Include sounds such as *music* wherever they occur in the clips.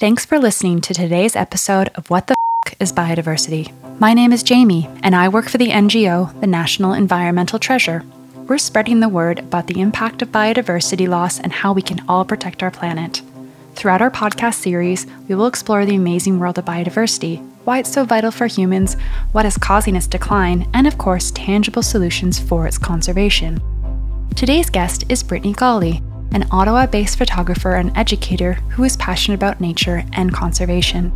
Thanks for listening to today's episode of What the F is Biodiversity. My name is Jamie, and I work for the NGO, the National Environmental Treasure. We're spreading the word about the impact of biodiversity loss and how we can all protect our planet. Throughout our podcast series, we will explore the amazing world of biodiversity, why it's so vital for humans, what is causing its decline, and of course, tangible solutions for its conservation. Today's guest is Brittany Gawley, an Ottawa based photographer and educator who is passionate about nature and conservation.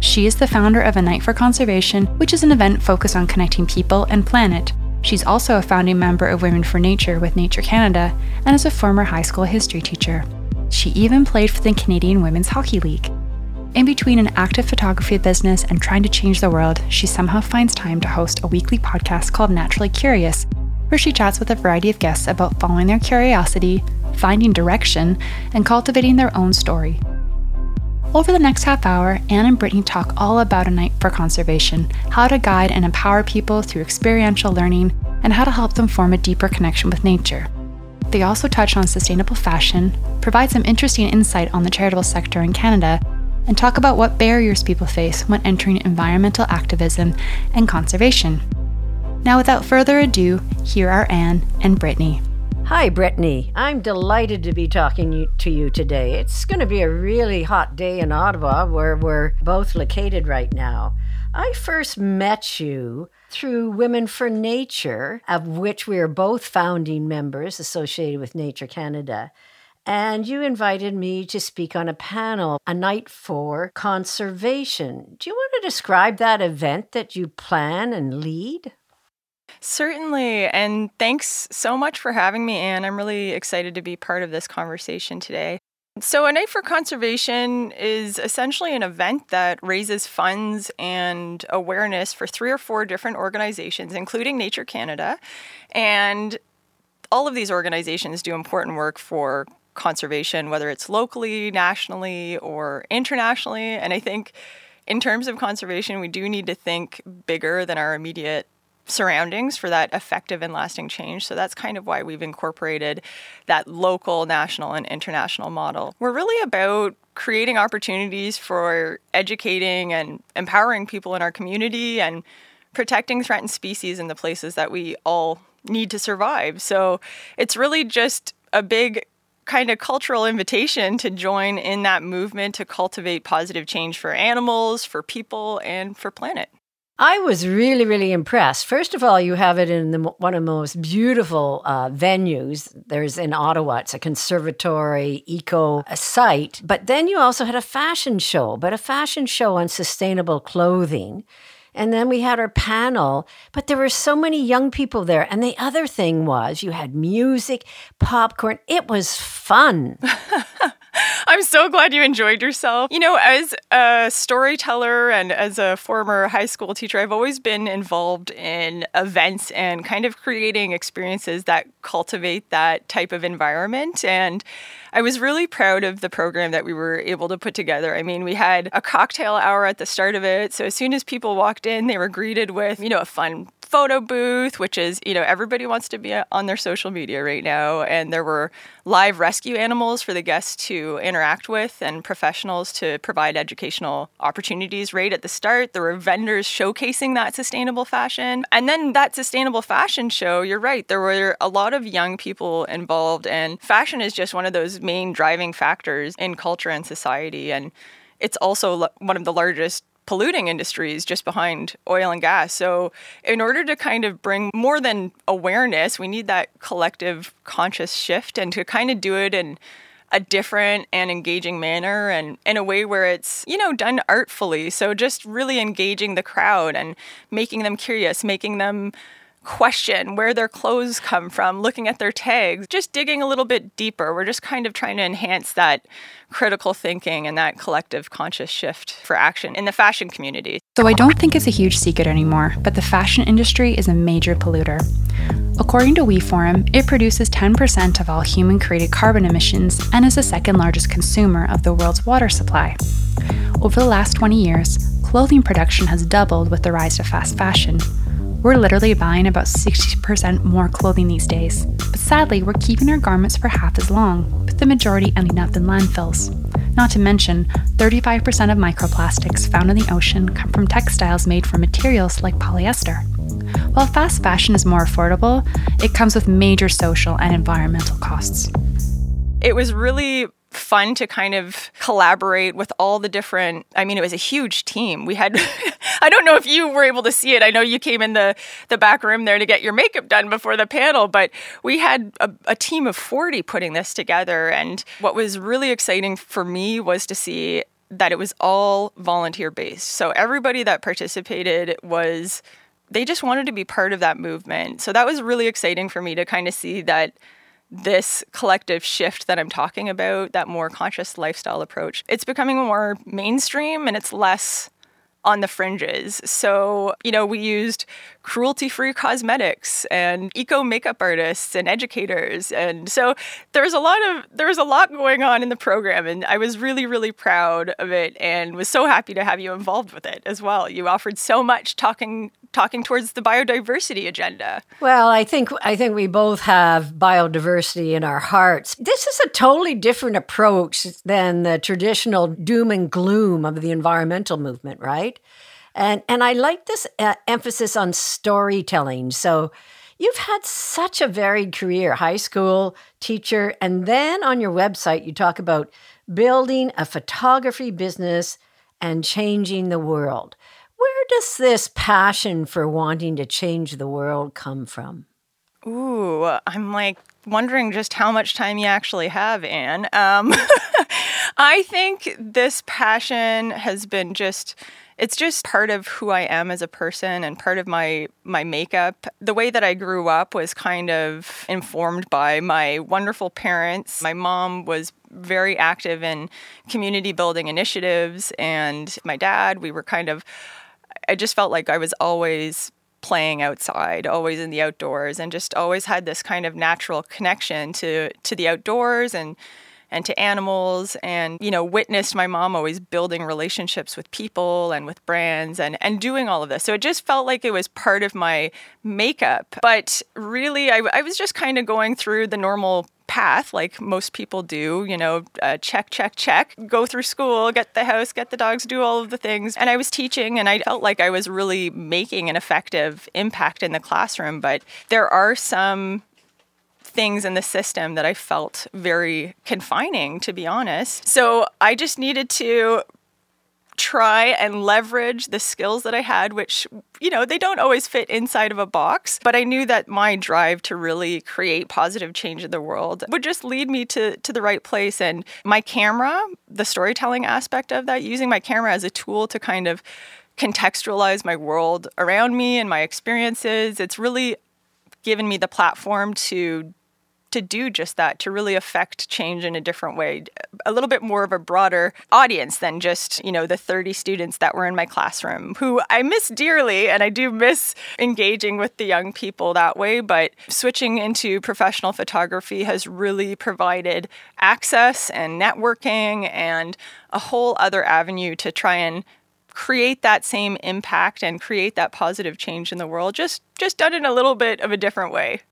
She is the founder of A Night for Conservation, which is an event focused on connecting people and planet. She's also a founding member of Women for Nature with Nature Canada and is a former high school history teacher. She even played for the Canadian Women's Hockey League. In between an active photography business and trying to change the world, she somehow finds time to host a weekly podcast called Naturally Curious, where she chats with a variety of guests about following their curiosity, finding direction, and cultivating their own story. Over the next half hour, Anne and Brittany talk all about a night for conservation, how to guide and empower people through experiential learning, and how to help them form a deeper connection with nature. They also touch on sustainable fashion, provide some interesting insight on the charitable sector in Canada, and talk about what barriers people face when entering environmental activism and conservation. Now, without further ado, here are Anne and Brittany. Hi, Brittany. I'm delighted to be talking to you today. It's going to be a really hot day in Ottawa, where we're both located right now. I first met you through Women for Nature, of which we are both founding members associated with Nature Canada. And you invited me to speak on a panel, A Night for Conservation. Do you want to describe that event that you plan and lead? Certainly. And thanks so much for having me, Anne. I'm really excited to be part of this conversation today. So, A Night for Conservation is essentially an event that raises funds and awareness for three or four different organizations, including Nature Canada. And all of these organizations do important work for conservation, whether it's locally, nationally, or internationally. And I think in terms of conservation, we do need to think bigger than our immediate surroundings for that effective and lasting change. So that's kind of why we've incorporated that local, national, and international model. We're really about creating opportunities for educating and empowering people in our community and protecting threatened species in the places that we all need to survive. So it's really just a big kind of cultural invitation to join in that movement to cultivate positive change for animals, for people, and for planet. I was really, really impressed. First of all, you have it in the, one of the most beautiful uh, venues. There's in Ottawa. It's a conservatory eco site. But then you also had a fashion show, but a fashion show on sustainable clothing. And then we had our panel, but there were so many young people there. And the other thing was you had music, popcorn. It was fun. *laughs* *laughs* I'm so glad you enjoyed yourself. You know, as a storyteller and as a former high school teacher, I've always been involved in events and kind of creating experiences that cultivate that type of environment. And I was really proud of the program that we were able to put together. I mean, we had a cocktail hour at the start of it. So as soon as people walked in, they were greeted with, you know, a fun photo booth, which is, you know, everybody wants to be on their social media right now. And there were live rescue animals for the guests to interact with and professionals to provide educational opportunities right at the start. There were vendors showcasing that sustainable fashion. And then that sustainable fashion show, you're right, there were a lot of young people involved. And fashion is just one of those main driving factors in culture and society. And it's also one of the largest polluting industries just behind oil and gas. So, in order to kind of bring more than awareness, we need that collective conscious shift and to kind of do it in a different and engaging manner and in a way where it's, you know, done artfully. So, just really engaging the crowd and making them curious, making them question where their clothes come from, looking at their tags, just digging a little bit deeper. We're just kind of trying to enhance that critical thinking and that collective conscious shift for action in the fashion community. So I don't think it's a huge secret anymore, but the fashion industry is a major polluter. According to WeForum, it produces 10% of all human created carbon emissions and is the second largest consumer of the world's water supply. Over the last 20 years, clothing production has doubled with the rise of fast fashion, we're literally buying about 60% more clothing these days, but sadly, we're keeping our garments for half as long, with the majority ending up in landfills. Not to mention, 35% of microplastics found in the ocean come from textiles made from materials like polyester. While fast fashion is more affordable, it comes with major social and environmental costs. It was really fun to kind of collaborate with all the different I mean it was a huge team. We had *laughs* I don't know if you were able to see it. I know you came in the the back room there to get your makeup done before the panel, but we had a, a team of 40 putting this together and what was really exciting for me was to see that it was all volunteer based. So everybody that participated was they just wanted to be part of that movement. So that was really exciting for me to kind of see that this collective shift that I'm talking about, that more conscious lifestyle approach, it's becoming more mainstream and it's less on the fringes. So, you know, we used cruelty free cosmetics and eco makeup artists and educators. And so there was a lot of there was a lot going on in the program and I was really, really proud of it and was so happy to have you involved with it as well. You offered so much talking talking towards the biodiversity agenda. Well, I think I think we both have biodiversity in our hearts. This is a totally different approach than the traditional doom and gloom of the environmental movement, right? And and I like this uh, emphasis on storytelling. So you've had such a varied career, high school teacher, and then on your website you talk about building a photography business and changing the world. Where does this passion for wanting to change the world come from? Ooh, I'm like wondering just how much time you actually have, Anne. Um, *laughs* I think this passion has been just it's just part of who I am as a person and part of my my makeup. The way that I grew up was kind of informed by my wonderful parents. My mom was very active in community building initiatives and my dad, we were kind of I just felt like I was always playing outside, always in the outdoors and just always had this kind of natural connection to to the outdoors and and to animals. And you know witnessed my mom always building relationships with people and with brands and and doing all of this. So it just felt like it was part of my makeup. But really i, I was just kind of going through the normal path like most people do you know uh, check check check go through school get the house get the dogs do all of the things and i was teaching and i felt like i was really making an effective impact in the classroom but there are some things in the system that I felt very confining, to be honest. So I just needed to try and leverage the skills that I had, which, you know, they don't always fit inside of a box. But I knew that my drive to really create positive change in the world would just lead me to, to the right place. And my camera, the storytelling aspect of that, using my camera as a tool to kind of contextualize my world around me and my experiences, it's really given me the platform to to do just that, to really affect change in a different way, a little bit more of a broader audience than just, you know, the 30 students that were in my classroom, who I miss dearly. And I do miss engaging with the young people that way. But switching into professional photography has really provided access and networking and a whole other avenue to try and create that same impact and create that positive change in the world just just done in a little bit of a different way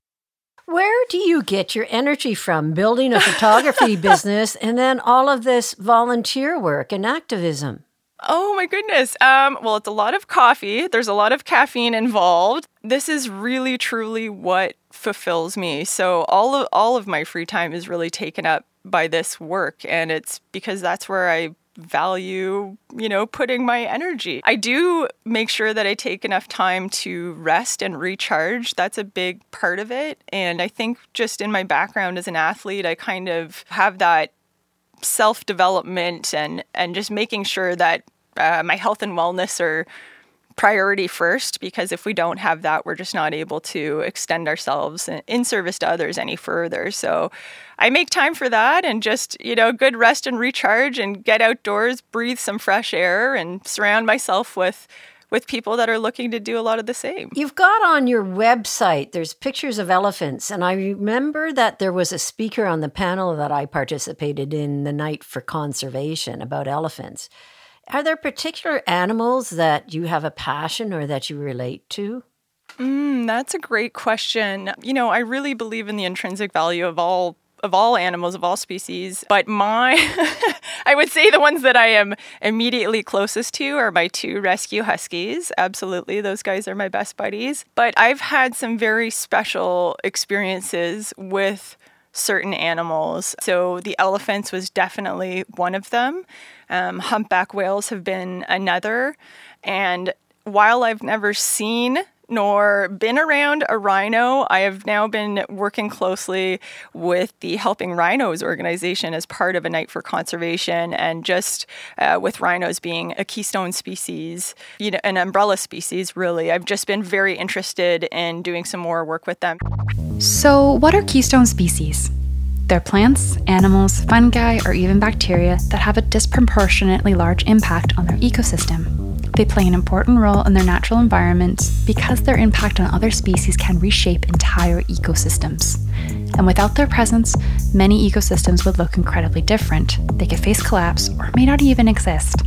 where do you get your energy from building a *laughs* photography business and then all of this volunteer work and activism? Oh my goodness. Um, well, it's a lot of coffee. There's a lot of caffeine involved. This is really truly what fulfills me. So all of all of my free time is really taken up by this work and it's because that's where I value, you know, putting my energy. I do make sure that I take enough time to rest and recharge. That's a big part of it. And I think just in my background as an athlete, I kind of have that self development and and just making sure that uh, my health and wellness are priority first because if we don't have that we're just not able to extend ourselves in service to others any further so i make time for that and just you know good rest and recharge and get outdoors breathe some fresh air and surround myself with with people that are looking to do a lot of the same. You've got on your website, there's pictures of elephants. And I remember that there was a speaker on the panel that I participated in the night for conservation about elephants. Are there particular animals that you have a passion or that you relate to? Mm, that's a great question. You know, I really believe in the intrinsic value of all of all animals of all species but my *laughs* i would say the ones that i am immediately closest to are my two rescue huskies. Absolutely those guys are my best buddies. But i've had some very special experiences with certain animals. So the elephants was definitely one of them. Um, humpback whales have been another. And while i've never seen nor been around a rhino. I have now been working closely with the Helping Rhinos organization as part of a Night for Conservation, and just uh, with rhinos being a keystone species, you know, an umbrella species, really. I've just been very interested in doing some more work with them. So, what are keystone species? They're plants, animals, fungi, or even bacteria that have a disproportionately large impact on their ecosystem. They play an important role in their natural environments because their impact on other species can reshape entire ecosystems. And without their presence, many ecosystems would look incredibly different. They could face collapse or may not even exist.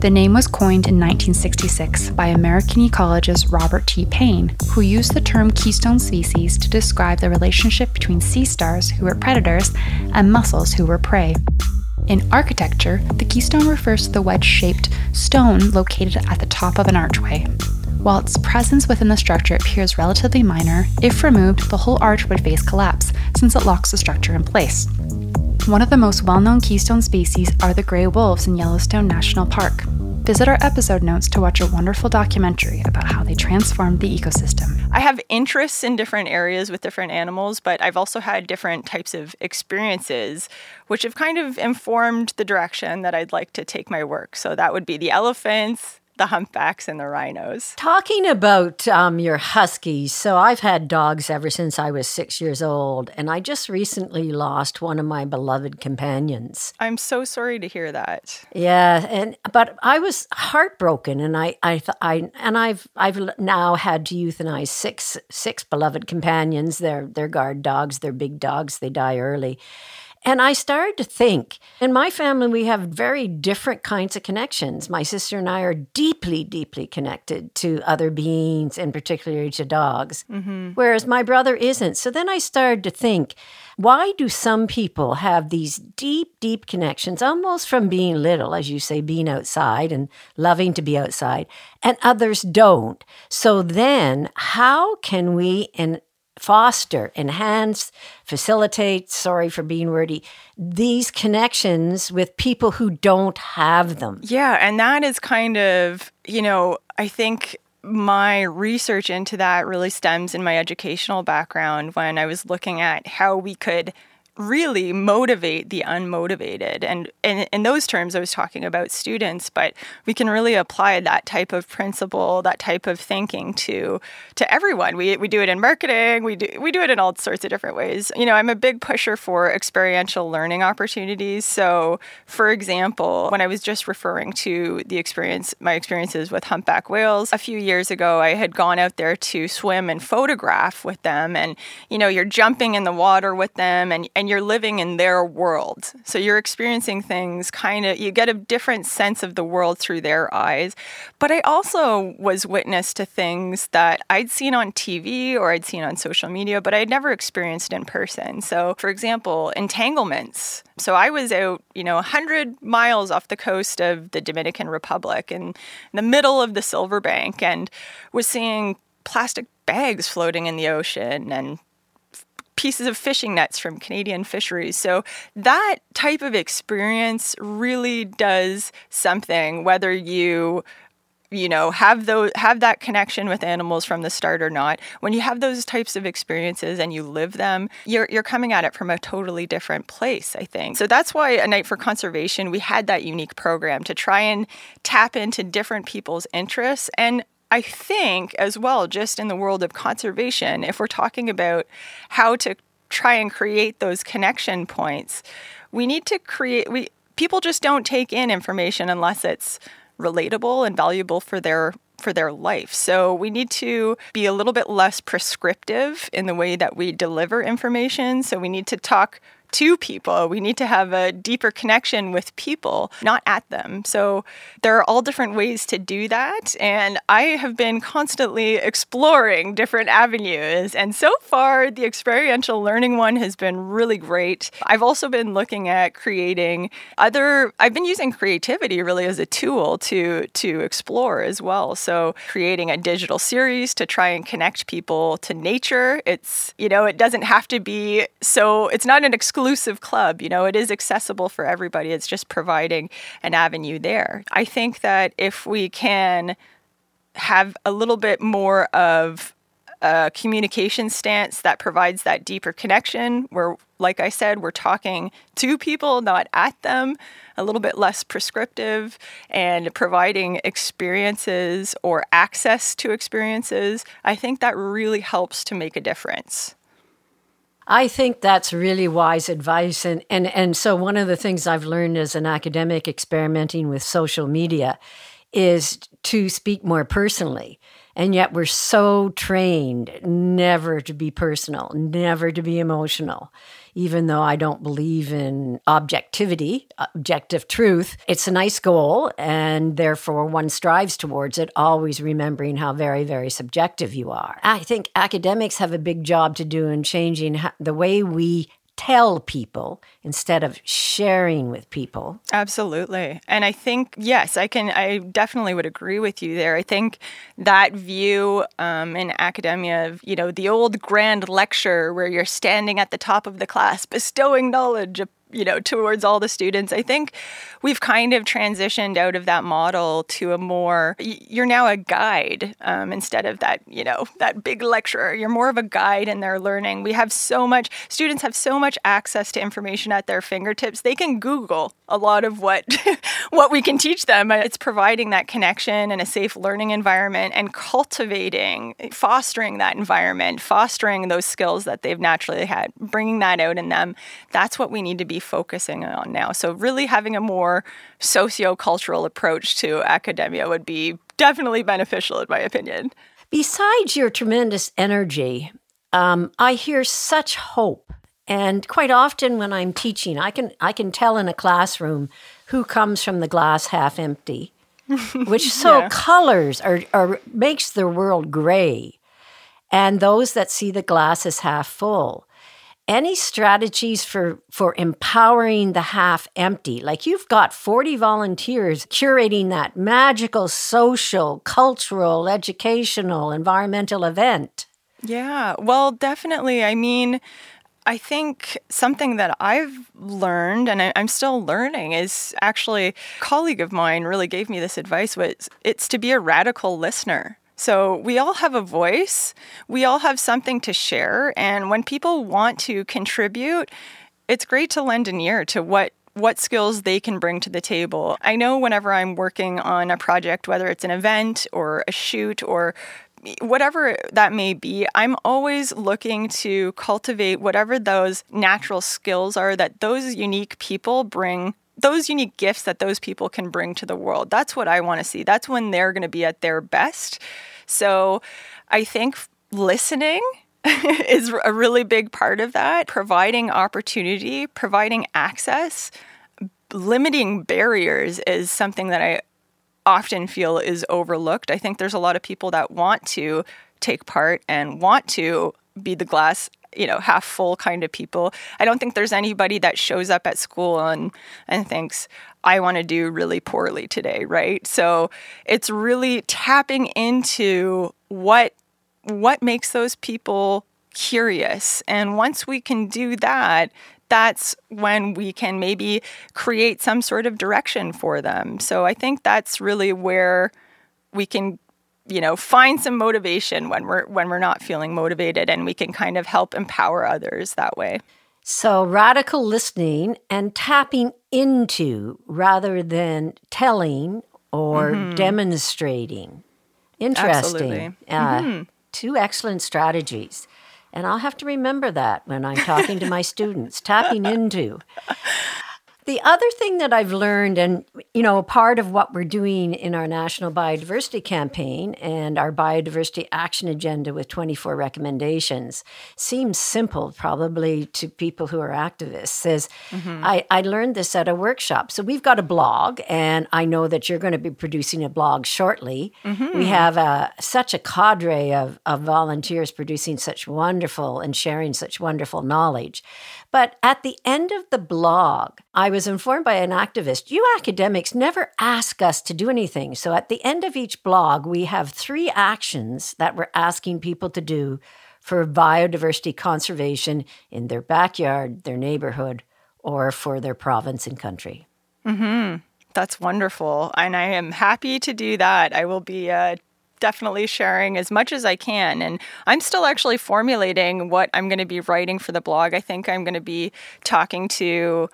The name was coined in 1966 by American ecologist Robert T. Paine, who used the term keystone species to describe the relationship between sea stars, who were predators, and mussels, who were prey. In architecture, the keystone refers to the wedge shaped stone located at the top of an archway. While its presence within the structure appears relatively minor, if removed, the whole arch would face collapse since it locks the structure in place. One of the most well known keystone species are the gray wolves in Yellowstone National Park. Visit our episode notes to watch a wonderful documentary about how they transformed the ecosystem. I have interests in different areas with different animals, but I've also had different types of experiences, which have kind of informed the direction that I'd like to take my work. So that would be the elephants, the humpbacks and the rhinos. Talking about um, your huskies, so I've had dogs ever since I was six years old, and I just recently lost one of my beloved companions. I'm so sorry to hear that. Yeah, and but I was heartbroken, and I, I, I, and I've, I've now had to euthanize six, six beloved companions. They're, they're guard dogs. They're big dogs. They die early. And I started to think, in my family, we have very different kinds of connections. My sister and I are deeply, deeply connected to other beings, and particularly to dogs, mm-hmm. whereas my brother isn't. So then I started to think, why do some people have these deep, deep connections, almost from being little, as you say, being outside and loving to be outside, and others don't? So then, how can we, in foster, enhance, facilitate, sorry for being wordy, these connections with people who don't have them. Yeah, and that is kind of, you know, I think my research into that really stems in my educational background when I was looking at how we could really motivate the unmotivated. And, and in those terms, I was talking about students, but we can really apply that type of principle, that type of thinking to to everyone. We, we do it in marketing, we do we do it in all sorts of different ways. You know, I'm a big pusher for experiential learning opportunities. So, for example, when I was just referring to the experience, my experiences with humpback whales, a few years ago, I had gone out there to swim and photograph with them. And, you know, you're jumping in the water with them and, and you're living in their world. So you're experiencing things kind of, you get a different sense of the world through their eyes. But I also was witness to things that I'd seen on TV or I'd seen on social media, but I'd never experienced in person. So, for example, entanglements. So I was out, you know, 100 miles off the coast of the Dominican Republic in the middle of the Silver Bank and was seeing plastic bags floating in the ocean and pieces of fishing nets from Canadian fisheries. So that type of experience really does something whether you you know have those have that connection with animals from the start or not when you have those types of experiences and you live them you're you're coming at it from a totally different place i think so that's why a night for conservation we had that unique program to try and tap into different people's interests and I think as well, just in the world of conservation, if we're talking about how to try and create those connection points, we need to create we people just don't take in information unless it's relatable and valuable for their for their life. So we need to be a little bit less prescriptive in the way that we deliver information. So we need to talk to people. We need to have a deeper connection with people, not at them. So there are all different ways to do that. And I have been constantly exploring different avenues. And so far, the experiential learning one has been really great. I've also been looking at creating other, I've been using creativity really as a tool to, to explore as well. So creating a digital series to try and connect people to nature. It's, you know, it doesn't have to be so, it's not an exclusive exclusive club. You know, it is accessible for everybody. It's just providing an avenue there. I think that if we can have a little bit more of a communication stance that provides that deeper connection where like i said we're talking to people not at them a little bit less prescriptive and providing experiences or access to experiences i think that really helps to make a difference I think that's really wise advice. And, and, and so, one of the things I've learned as an academic experimenting with social media is to speak more personally. And yet, we're so trained never to be personal, never to be emotional even though I don't believe in objectivity, objective truth, it's a nice goal. And therefore, one strives towards it, always remembering how very, very subjective you are. I think academics have a big job to do in changing the way we tell people instead of sharing with people. Absolutely. And I think, yes, I can, I definitely would agree with you there. I think that view um, in academia of, you know, the old grand lecture where you're standing at the top of the class bestowing knowledge you know towards all the students. I think we've kind of transitioned out of that model to a more you're now a guide um, instead of that you know that big lecturer. You're more of a guide in their learning. We have so much students have so much access to information at their fingertips. They can google a lot of what *laughs* what we can teach them. It's providing that connection and a safe learning environment and cultivating fostering that environment fostering those skills that they've naturally had bringing that out in them. That's what we need to be focusing on now. So, really having a more socio-cultural approach to academia would be definitely beneficial, in my opinion. Besides your tremendous energy, um, I hear such hope. And quite often when I'm teaching, I can I can tell in a classroom who comes from the glass half empty, *laughs* which so yeah. colors or, or makes the world gray, and those that see the glass as half full any strategies for for empowering the half empty? Like you've got 40 volunteers curating that magical social cultural educational environmental event. Yeah. Well definitely. I mean I think something that I've learned and I, am still learning is actually a colleague of mine really gave me this advice was it's to be a radical listener. So we all have a voice, we all have something to share. And when people want to contribute, it's great to lend an ear to what what skills they can bring to the table. I know whenever I'm working on a project, whether it's an event or a shoot or whatever that may be, I'm always looking to cultivate whatever those natural skills are that those unique people bring those unique gifts that those people can bring to the world. That's what I want to see. That's when they're going to be at their best. So I think listening *laughs* is a really big part of that. Providing opportunity, providing access, limiting barriers is something that I often feel is overlooked. I think there's a lot of people that want to take part and want to be the glass you know half full kind of people. I don't think there's anybody that shows up at school and and thinks i want to do really poorly today right? So it's really tapping into what what makes those people curious. And once we can do that that's when we can maybe create some sort of direction for them. So i think that's really where we can you know find some motivation when we're when we're not feeling motivated and we can kind of help empower others that way. So radical listening and tapping into rather than telling or mm-hmm. demonstrating. Interesting. Uh, mm-hmm. two excellent strategies. And i'll have to remember that when i'm talking to my students tapping into The other thing that I've learned, and you know, part of what we're doing in our national biodiversity campaign and our biodiversity action agenda with 24 recommendations seems simple, probably to people who are activists. Is mm-hmm. I, I learned this at a workshop. So we've got a blog, and I know that you're going to be producing a blog shortly. Mm-hmm. We have a, such a cadre of, of volunteers producing such wonderful and sharing such wonderful knowledge. But at the end of the blog, I was informed by an activist you academics never ask us to do anything. So at the end of each blog, we have three actions that we're asking people to do for biodiversity conservation in their backyard, their neighborhood, or for their province and country. Mm-hmm. That's wonderful, and I am happy to do that. I will be uh, definitely sharing as much as I can. And I'm still actually formulating what I'm going to be writing for the blog. I think I'm going to be talking to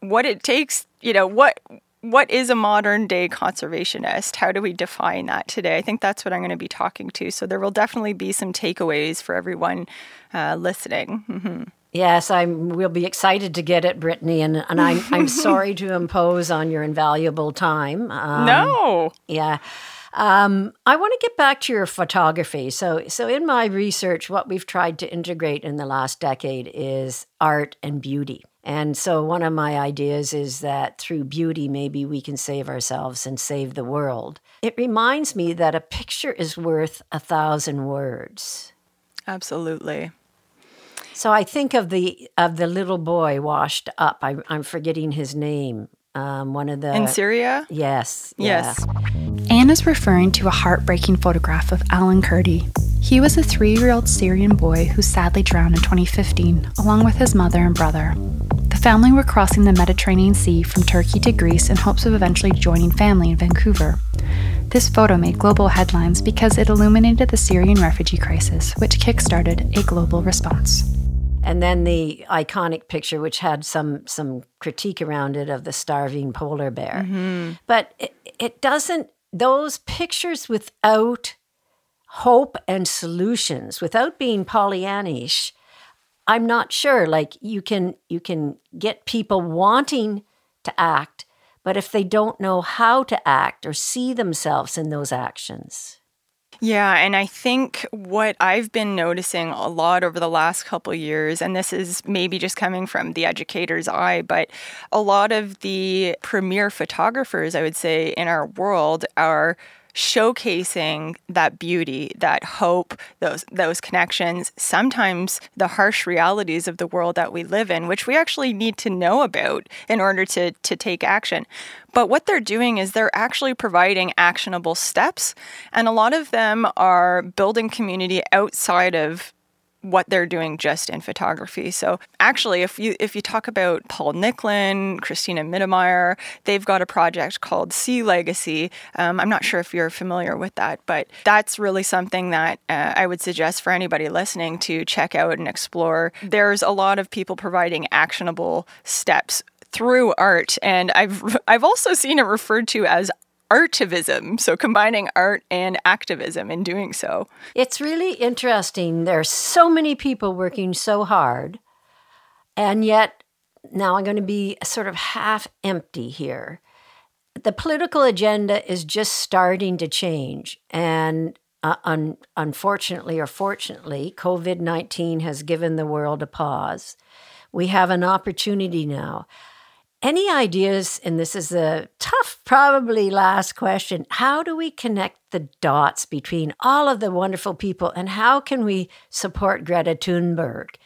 what it takes, you know, what what is a modern day conservationist? How do we define that today? I think that's what I'm going to be talking to. So there will definitely be some takeaways for everyone uh, listening. Mm-hmm. Yes, I will be excited to get it, Brittany, and, and I'm, I'm *laughs* sorry to impose on your invaluable time. Um, no. Yeah. Um, I want to get back to your photography. So, so in my research, what we've tried to integrate in the last decade is art and beauty. And so, one of my ideas is that through beauty, maybe we can save ourselves and save the world. It reminds me that a picture is worth a thousand words. Absolutely. So I think of the of the little boy washed up. I, am forgetting his name. Um, one of the in Syria. Yes. Yes. Yeah. Anne is referring to a heartbreaking photograph of Alan Kurdi. He was a three-year-old Syrian boy who sadly drowned in 2015, along with his mother and brother. The family were crossing the Mediterranean Sea from Turkey to Greece in hopes of eventually joining family in Vancouver. This photo made global headlines because it illuminated the Syrian refugee crisis, which kickstarted a global response and then the iconic picture which had some some critique around it of the starving polar bear mm-hmm. but it, it doesn't those pictures without hope and solutions without being pollyannish i'm not sure. Like you can you can get people wanting to act but if they don't know how to act or see themselves in those actions yeah, and I think what I've been noticing a lot over the last couple years, and this is maybe just coming from the educator's eye, but a lot of the premier photographers, I would say, in our world are showcasing that beauty, that hope, those those connections, sometimes the harsh realities of the world that we live in, which we actually need to know about in order to to take action. But what they're doing is they're actually providing actionable steps, and a lot of them are building community outside of what they're doing just in photography. So actually, if you if you talk about Paul Nicklen, Cristina Mittermeier, they've got a project called Sea Legacy. Um, I'm not sure if you're familiar with that, but that's really something that uh, I would suggest for anybody listening to check out and explore. There's a lot of people providing actionable steps through art and I've I've also seen it referred to as artivism, so combining art and activism in doing so. It's really interesting. There are so many people working so hard, and yet now I'm going to be sort of half empty here. The political agenda is just starting to change, and uh, un- unfortunately or fortunately, COVID 19 has given the world a pause. We have an opportunity now. Any ideas? And this is a tough, probably last question. How do we connect the dots between all of the wonderful people and how can we support Greta Thunberg?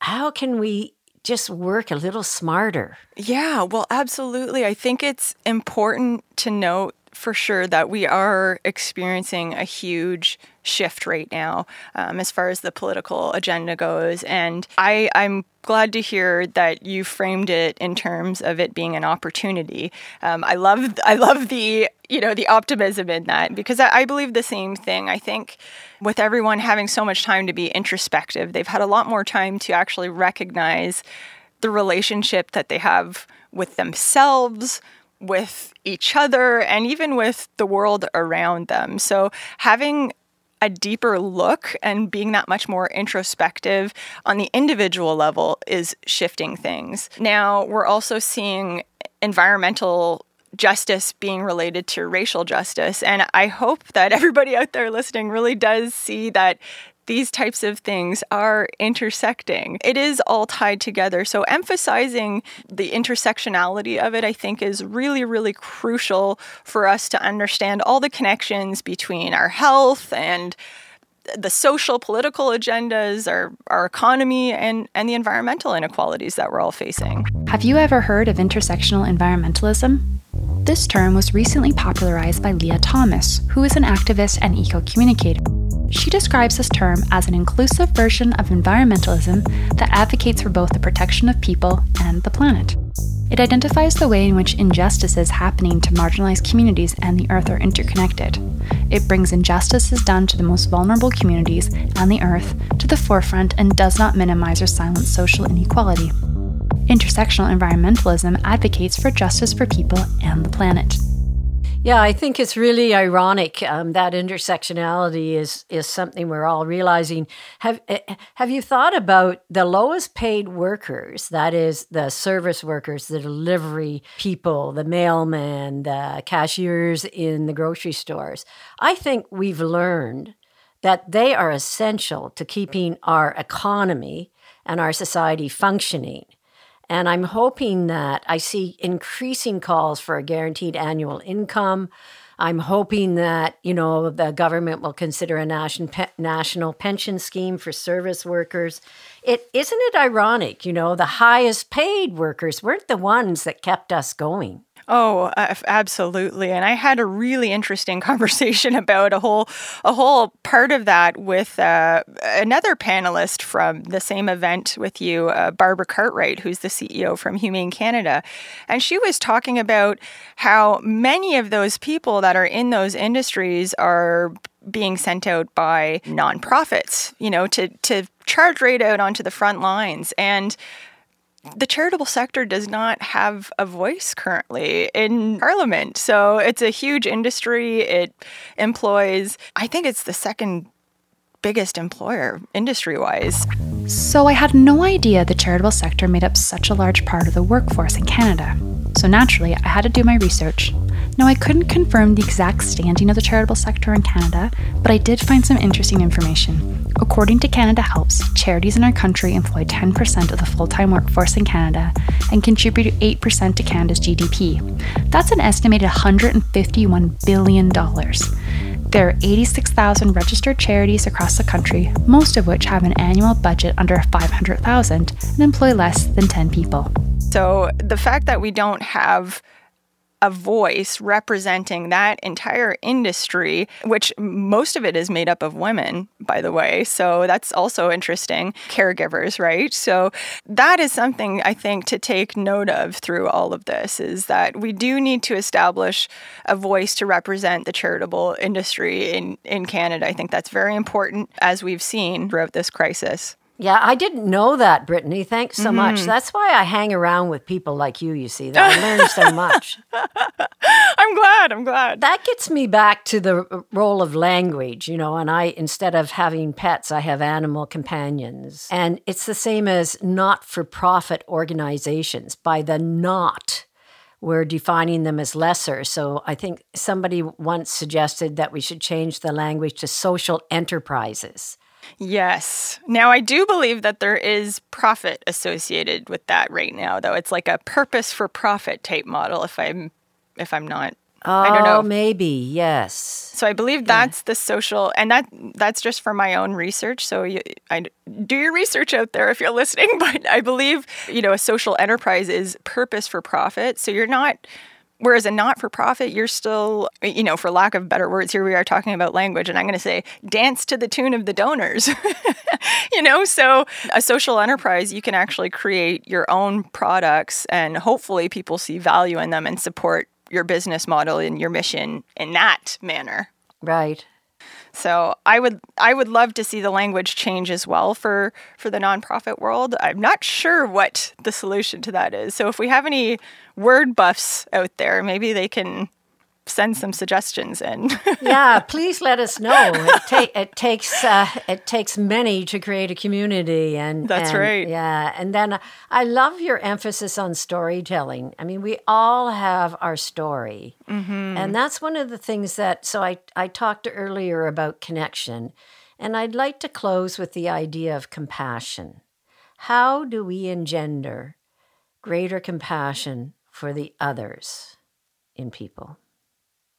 How can we just work a little smarter? Yeah, well, absolutely. I think it's important to note for sure that we are experiencing a huge shift right now um, as far as the political agenda goes. And I, I'm glad to hear that you framed it in terms of it being an opportunity. Um, I love I love the you know the optimism in that because I, I believe the same thing. I think with everyone having so much time to be introspective, they've had a lot more time to actually recognize the relationship that they have with themselves with each other and even with the world around them. So, having a deeper look and being that much more introspective on the individual level is shifting things. Now, we're also seeing environmental justice being related to racial justice. And I hope that everybody out there listening really does see that these types of things are intersecting. It is all tied together. So, emphasizing the intersectionality of it, I think, is really, really crucial for us to understand all the connections between our health and the social political agendas, our, our economy, and, and the environmental inequalities that we're all facing. Have you ever heard of intersectional environmentalism? This term was recently popularized by leah Thomas, who is an activist and eco communicator. She describes this term as an inclusive version of environmentalism that advocates for both the protection of people and the planet. It identifies the way in which injustices happening to marginalized communities and the earth are interconnected. It brings injustices done to the most vulnerable communities and the earth to the forefront and does not minimize or silence social inequality. Intersectional environmentalism advocates for justice for people and the planet. Yeah, I think it's really ironic um, that intersectionality is is something we're all realizing. Have eh, Have you thought about the lowest paid workers? That is the service workers, the delivery people, the mailmen, the cashiers in the grocery stores. I think we've learned that they are essential to keeping our economy and our society functioning. And I'm hoping that I see increasing calls for a guaranteed annual income. I'm hoping that, you know, the government will consider a national national pension scheme for service workers. It isn't it ironic, you know, the highest paid workers weren't the ones that kept us going. Oh, uh, absolutely. And I had a really interesting *laughs* conversation about a whole a whole part of that with uh, another panelist from the same event with you, uh, Barbara Cartwright, who's the CEO from Humane Canada, and she was talking about how many of those people that are in those industries are being sent out by nonprofits, you know, to to charge right out onto the front lines and the charitable sector does not have a voice currently in Parliament. So it's a huge industry. It employs, I think it's the second biggest employer industry wise. So I had no idea the charitable sector made up such a large part of the workforce in Canada. So naturally, I had to do my research. Now, I couldn't confirm the exact standing of the charitable sector in Canada, but I did find some interesting information. According to Canada Helps, charities in our country employ 10% of the full time workforce in Canada and contribute 8% to Canada's GDP. That's an estimated $151 billion. There are 86,000 registered charities across the country, most of which have an annual budget under 500,000 and employ less than 10 people. So the fact that we don't have a voice representing that entire industry, which most of it is made up of women, by the way. So that's also interesting. Caregivers, right? So that is something I think to take note of through all of this is that we do need to establish a voice to represent the charitable industry in, in Canada. I think that's very important as we've seen throughout this crisis. Yeah, I didn't know that, Brittany. Thanks so mm-hmm. much. That's why I hang around with people like you, you see, that I learn so *laughs* much. I'm glad. I'm glad. That gets me back to the role of language, you know, and I, instead of having pets, I have animal companions. And it's the same as not for profit organizations. By the not, we're defining them as lesser. So I think somebody once suggested that we should change the language to social enterprises Yes. Now, I do believe that there is profit associated with that right now, though. It's like a purpose for profit type model, if I'm if I'm not Oh, I don't oh, know. maybe yes. So I believe that's yeah. the social, and that that's just for my own research. So you, I do your research out there if you're listening. *laughs* But I believe you know a social enterprise is purpose for profit. So you're not Whereas a not for profit, you're still, you know, for lack of better words, here we are talking about language, and I'm going to say dance to the tune of the donors. *laughs* you know, so a social enterprise, you can actually create your own products, and hopefully people see value in them and support your business model and your mission in that manner. Right. So I would I would love to see the language change as well for for the nonprofit world. I'm not sure what the solution to that is. So if we have any word buffs out there, maybe they can send some suggestions in. *laughs* yeah, please let us know. It, ta- it takes uh, it takes many to create a community, and that's and, right. Yeah, and then uh, I love your emphasis on storytelling. I mean, we all have our story, mm-hmm. and that's one of the things that. So I I talked earlier about connection, and I'd like to close with the idea of compassion. How do we engender greater compassion for the others in people?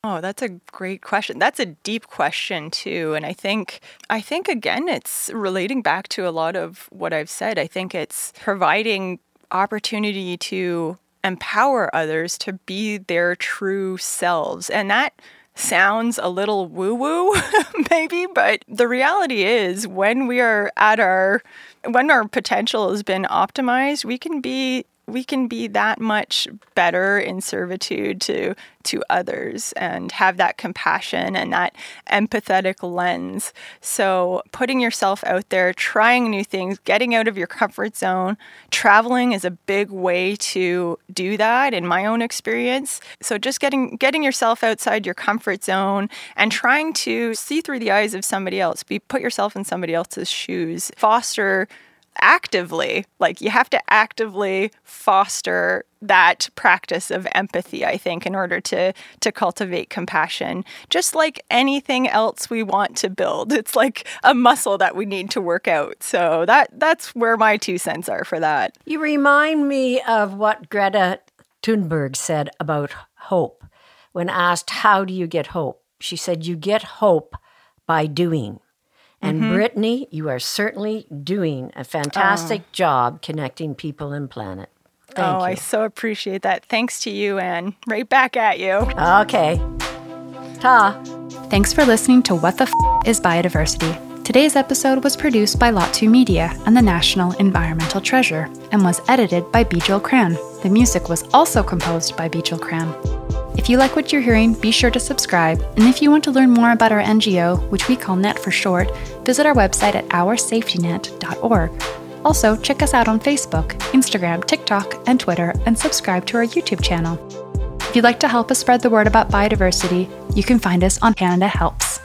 Oh, that's a great question. That's a deep question too, and I think I think again it's relating back to a lot of what I've said. I think it's providing opportunity to empower others to be their true selves. And that sounds a little woo woo, *laughs* maybe, but the reality is when we are at our when our potential has been optimized, we can be we can be that much better in servitude to to others and have that compassion and that empathetic lens. So, putting yourself out there, trying new things, getting out of your comfort zone, traveling is a big way to do that in my own experience. So, just getting getting yourself outside your comfort zone and trying to see through the eyes of somebody else, be put yourself in somebody else's shoes, foster actively like you have to actively foster that practice of empathy i think in order to to cultivate compassion. Just like anything else we want to build it's like a muscle that we need to work out. So that that's where my two cents are for that. You remind me of what greta thunberg said about hope. When asked how do you get hope? She said you get hope by doing and mm-hmm. Brittany, you are certainly doing a fantastic oh. job connecting people and planet. Thank oh, you. I so appreciate that. Thanks to you, Anne. Right back at you. Okay. Ta. Thanks for listening to What the F is Biodiversity. Today's episode was produced by Lot 2 Media and the National Environmental Treasure and was edited by Bijal Cran. The music was also composed by Bijal Cran. If you like what you're hearing, be sure to subscribe. And if you want to learn more about our NGO, which we call NET for short, visit our website at oursafetynet.org. Also, check us out on Facebook, Instagram, TikTok, and Twitter, and subscribe to our YouTube channel. If you'd like to help us spread the word about biodiversity, you can find us on Canada Helps.